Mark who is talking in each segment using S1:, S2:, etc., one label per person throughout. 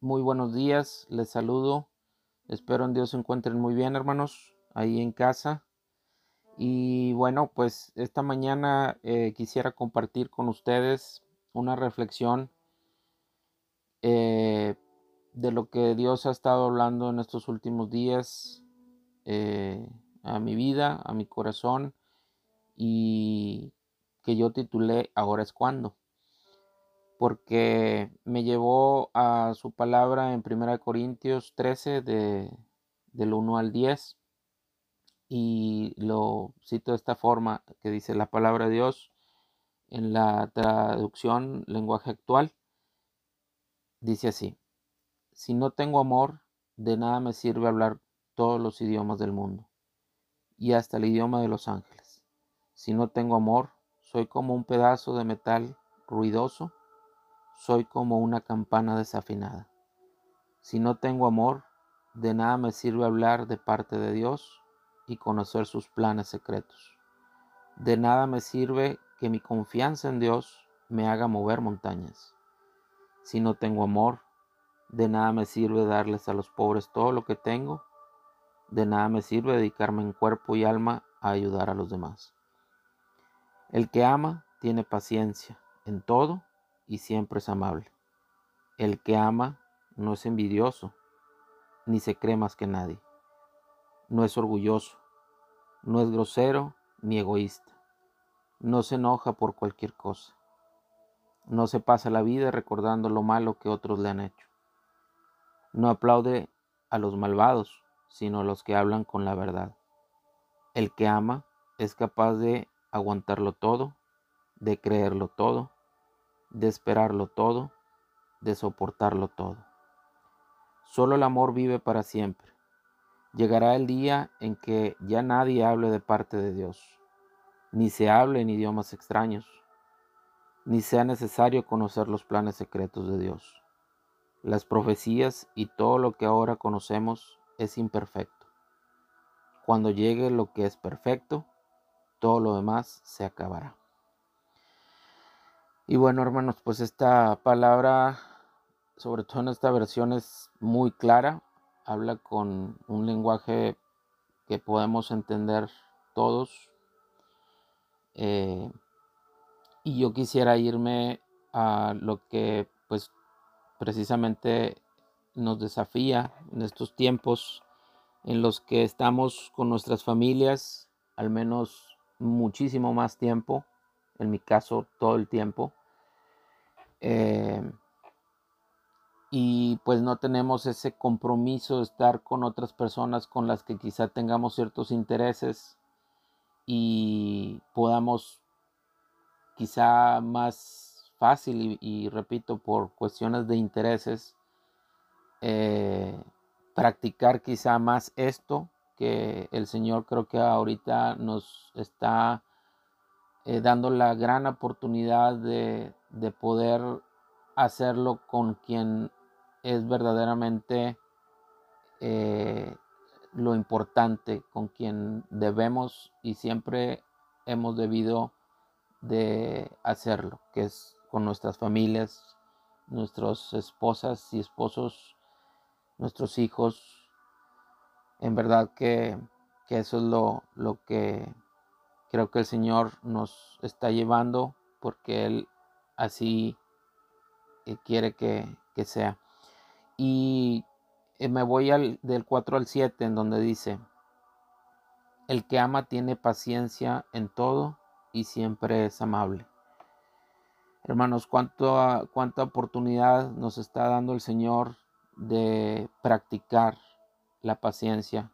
S1: Muy buenos días, les saludo. Espero en Dios se encuentren muy bien, hermanos, ahí en casa. Y bueno, pues esta mañana eh, quisiera compartir con ustedes una reflexión eh, de lo que Dios ha estado hablando en estos últimos días eh, a mi vida, a mi corazón y que yo titulé Ahora es cuando porque me llevó a su palabra en 1 Corintios 13 de, del 1 al 10 y lo cito de esta forma que dice la palabra de Dios en la traducción lenguaje actual dice así si no tengo amor de nada me sirve hablar todos los idiomas del mundo y hasta el idioma de los ángeles. Si no tengo amor soy como un pedazo de metal ruidoso soy como una campana desafinada. Si no tengo amor, de nada me sirve hablar de parte de Dios y conocer sus planes secretos. De nada me sirve que mi confianza en Dios me haga mover montañas. Si no tengo amor, de nada me sirve darles a los pobres todo lo que tengo. De nada me sirve dedicarme en cuerpo y alma a ayudar a los demás. El que ama tiene paciencia en todo y siempre es amable. El que ama no es envidioso, ni se cree más que nadie. No es orgulloso, no es grosero ni egoísta. No se enoja por cualquier cosa. No se pasa la vida recordando lo malo que otros le han hecho. No aplaude a los malvados, sino a los que hablan con la verdad. El que ama es capaz de aguantarlo todo, de creerlo todo, de esperarlo todo, de soportarlo todo. Solo el amor vive para siempre. Llegará el día en que ya nadie hable de parte de Dios, ni se hable en idiomas extraños, ni sea necesario conocer los planes secretos de Dios. Las profecías y todo lo que ahora conocemos es imperfecto. Cuando llegue lo que es perfecto, todo lo demás se acabará. Y bueno, hermanos, pues esta palabra, sobre todo en esta versión, es muy clara. Habla con un lenguaje que podemos entender todos. Eh, y yo quisiera irme a lo que pues precisamente nos desafía en estos tiempos en los que estamos con nuestras familias, al menos muchísimo más tiempo, en mi caso todo el tiempo. Eh, y pues no tenemos ese compromiso de estar con otras personas con las que quizá tengamos ciertos intereses y podamos quizá más fácil y, repito por cuestiones de intereses eh, practicar quizá más esto que el Señor creo que ahorita nos está eh, dando la gran oportunidad de, de poder hacerlo con quien es verdaderamente eh, lo importante, con quien debemos y siempre hemos debido de hacerlo, que es con nuestras familias, nuestras esposas y esposos, nuestros hijos. En verdad que, que eso es lo, lo que creo que el Señor nos está llevando porque Él así eh, quiere que, sea. Y eh, me voy al, del 4 al 7 en donde dice, el que ama tiene paciencia en todo y siempre es amable. Hermanos, ¿cuánto, cuánta oportunidad nos está dando el Señor de practicar la paciencia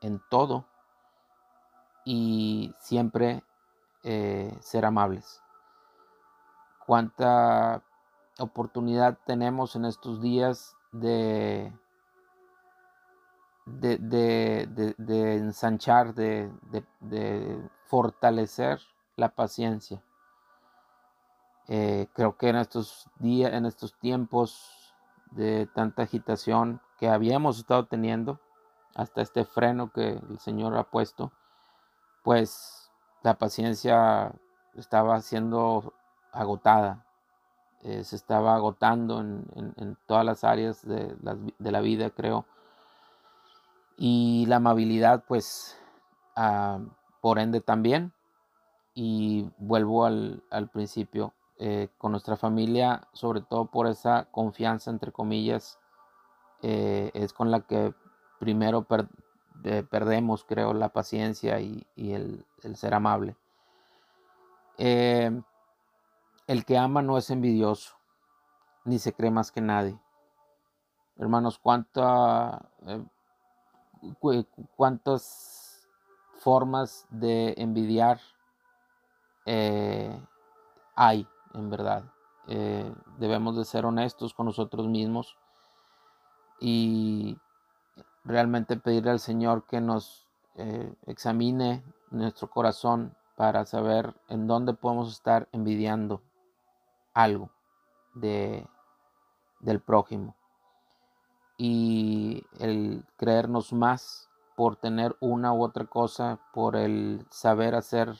S1: en todo y siempre eh, ser amables cuánta oportunidad tenemos en estos días de, de, ensanchar, de, fortalecer la paciencia. Eh, creo que en estos días, en estos tiempos de tanta agitación que habíamos estado teniendo, hasta este freno que el Señor ha puesto, pues la paciencia estaba siendo agotada. eh, se estaba agotando en, todas las áreas de la, vida, creo. Y la amabilidad, pues, ah, por ende también. Y vuelvo al, principio, eh, con nuestra familia, sobre todo por esa confianza, entre comillas, eh, es con la que primero perdemos, creo, la paciencia y, el, ser amable. Eh, el que ama no es envidioso, ni se cree más que nadie. Hermanos, ¿cuánta, eh, ¿cuántas formas de envidiar eh, hay, en verdad? debemos de ser honestos con nosotros mismos y realmente pedirle al Señor que nos eh, examine nuestro corazón para saber en dónde podemos estar envidiando algo de, del prójimo. Y el creernos más por tener una u otra cosa, por el saber hacer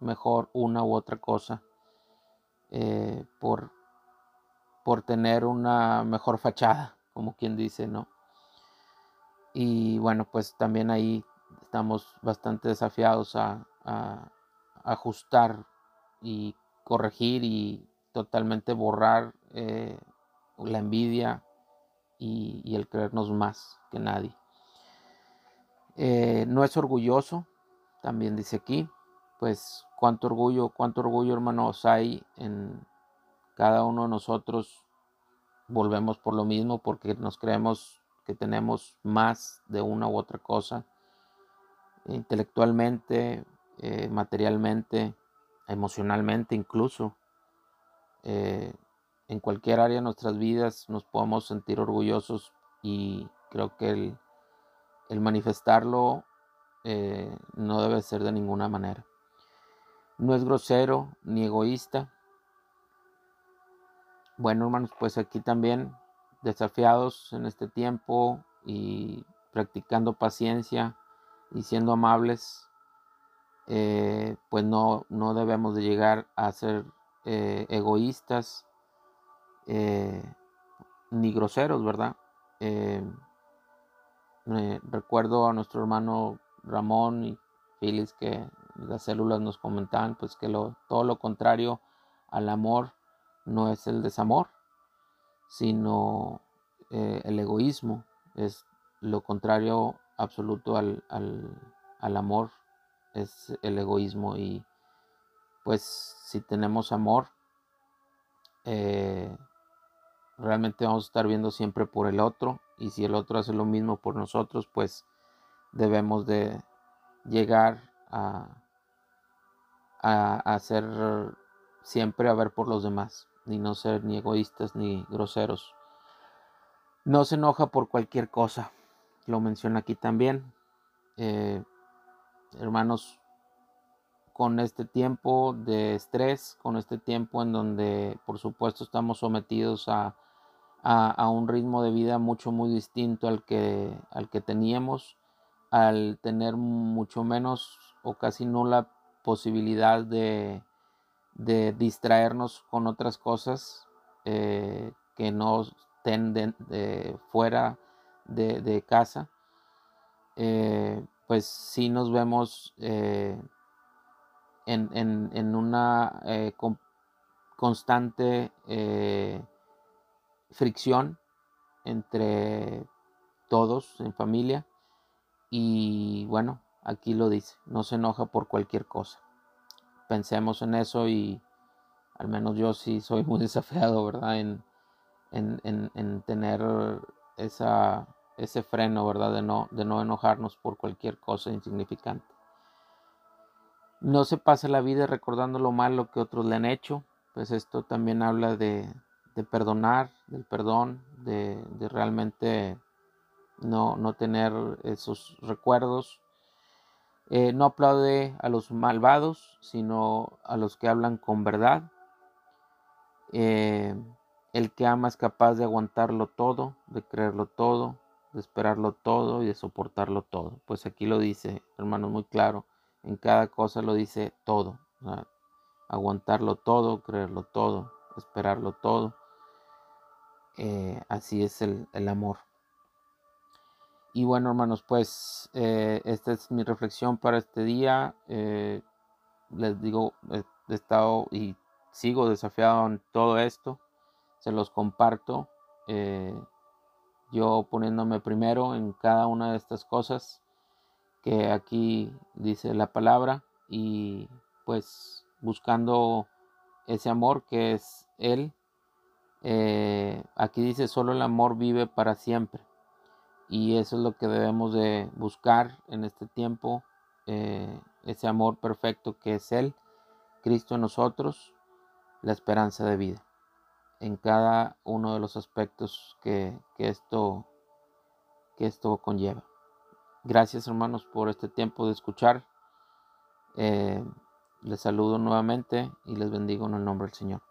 S1: mejor una u otra cosa, eh, por, por tener una mejor fachada, como quien dice, ¿no? Y bueno, pues también ahí estamos bastante desafiados a, ajustar y corregir y totalmente borrar eh, la envidia y, el creernos más que nadie. Eh, no es orgulloso, también dice aquí, pues cuánto orgullo, cuánto orgullo hermanos hay en cada uno de nosotros. Volvemos por lo mismo porque nos creemos que tenemos más de una u otra cosa, intelectualmente, eh, materialmente, emocionalmente incluso. Eh, en cualquier área de nuestras vidas nos podemos sentir orgullosos y creo que el, manifestarlo eh, no debe ser de ninguna manera. No es grosero ni egoísta. Bueno, hermanos, pues aquí también desafiados en este tiempo y practicando paciencia y siendo amables, eh, pues no, no, debemos de llegar a ser eh, egoístas eh, ni groseros, ¿verdad? recuerdo a nuestro hermano Ramón y Félix que las células nos comentaban pues que lo, todo lo contrario al amor no es el desamor, sino eh, el egoísmo, es lo contrario absoluto al, amor, es el egoísmo y pues si tenemos amor, eh, realmente vamos a estar viendo siempre por el otro y si el otro hace lo mismo por nosotros, pues debemos de llegar a, a, hacer siempre a ver por los demás ni no ser ni egoístas ni groseros. No se enoja por cualquier cosa, lo menciona aquí también. Eh, hermanos, con este tiempo de estrés, con este tiempo en donde por supuesto estamos sometidos a, un ritmo de vida mucho muy distinto al que, al que teníamos, al tener mucho menos o casi nula posibilidad de, de distraernos con otras cosas eh, que no estén fuera de, casa, eh, pues sí nos vemos eh, en, una constante fricción entre todos en familia y bueno, aquí lo dice, no se enoja por cualquier cosa pensemos en eso y al menos yo sí soy muy desafiado, ¿verdad? En, tener esa, ese freno, ¿verdad? De no, de no enojarnos por cualquier cosa insignificante. No se pase la vida recordando lo malo que otros le han hecho, pues esto también habla de, perdonar, del perdón, de, de realmente no, no, tener esos recuerdos eh, no aplaude a los malvados, sino a los que hablan con verdad. Eh, el que ama es capaz de aguantarlo todo, de creerlo todo, de esperarlo todo y de soportarlo todo. Pues aquí lo dice, hermanos, muy claro. En cada cosa lo dice todo. aguantarlo todo, creerlo todo, esperarlo todo. Eh, así es el, amor. Y bueno, hermanos, pues eh, esta es mi reflexión para este día. Eh, les digo, he estado y sigo desafiado en todo esto. Se los comparto. yo poniéndome primero en cada una de estas cosas que aquí dice la palabra y pues buscando ese amor que es Él. Eh, aquí dice, solo el amor vive para siempre. Y eso es lo que debemos de buscar en este tiempo, eh, ese amor perfecto que es Él, Cristo en nosotros, la esperanza de vida, en cada uno de los aspectos que, esto, que esto conlleva. Gracias hermanos por este tiempo de escuchar. Eh, les saludo nuevamente y les bendigo en el nombre del Señor.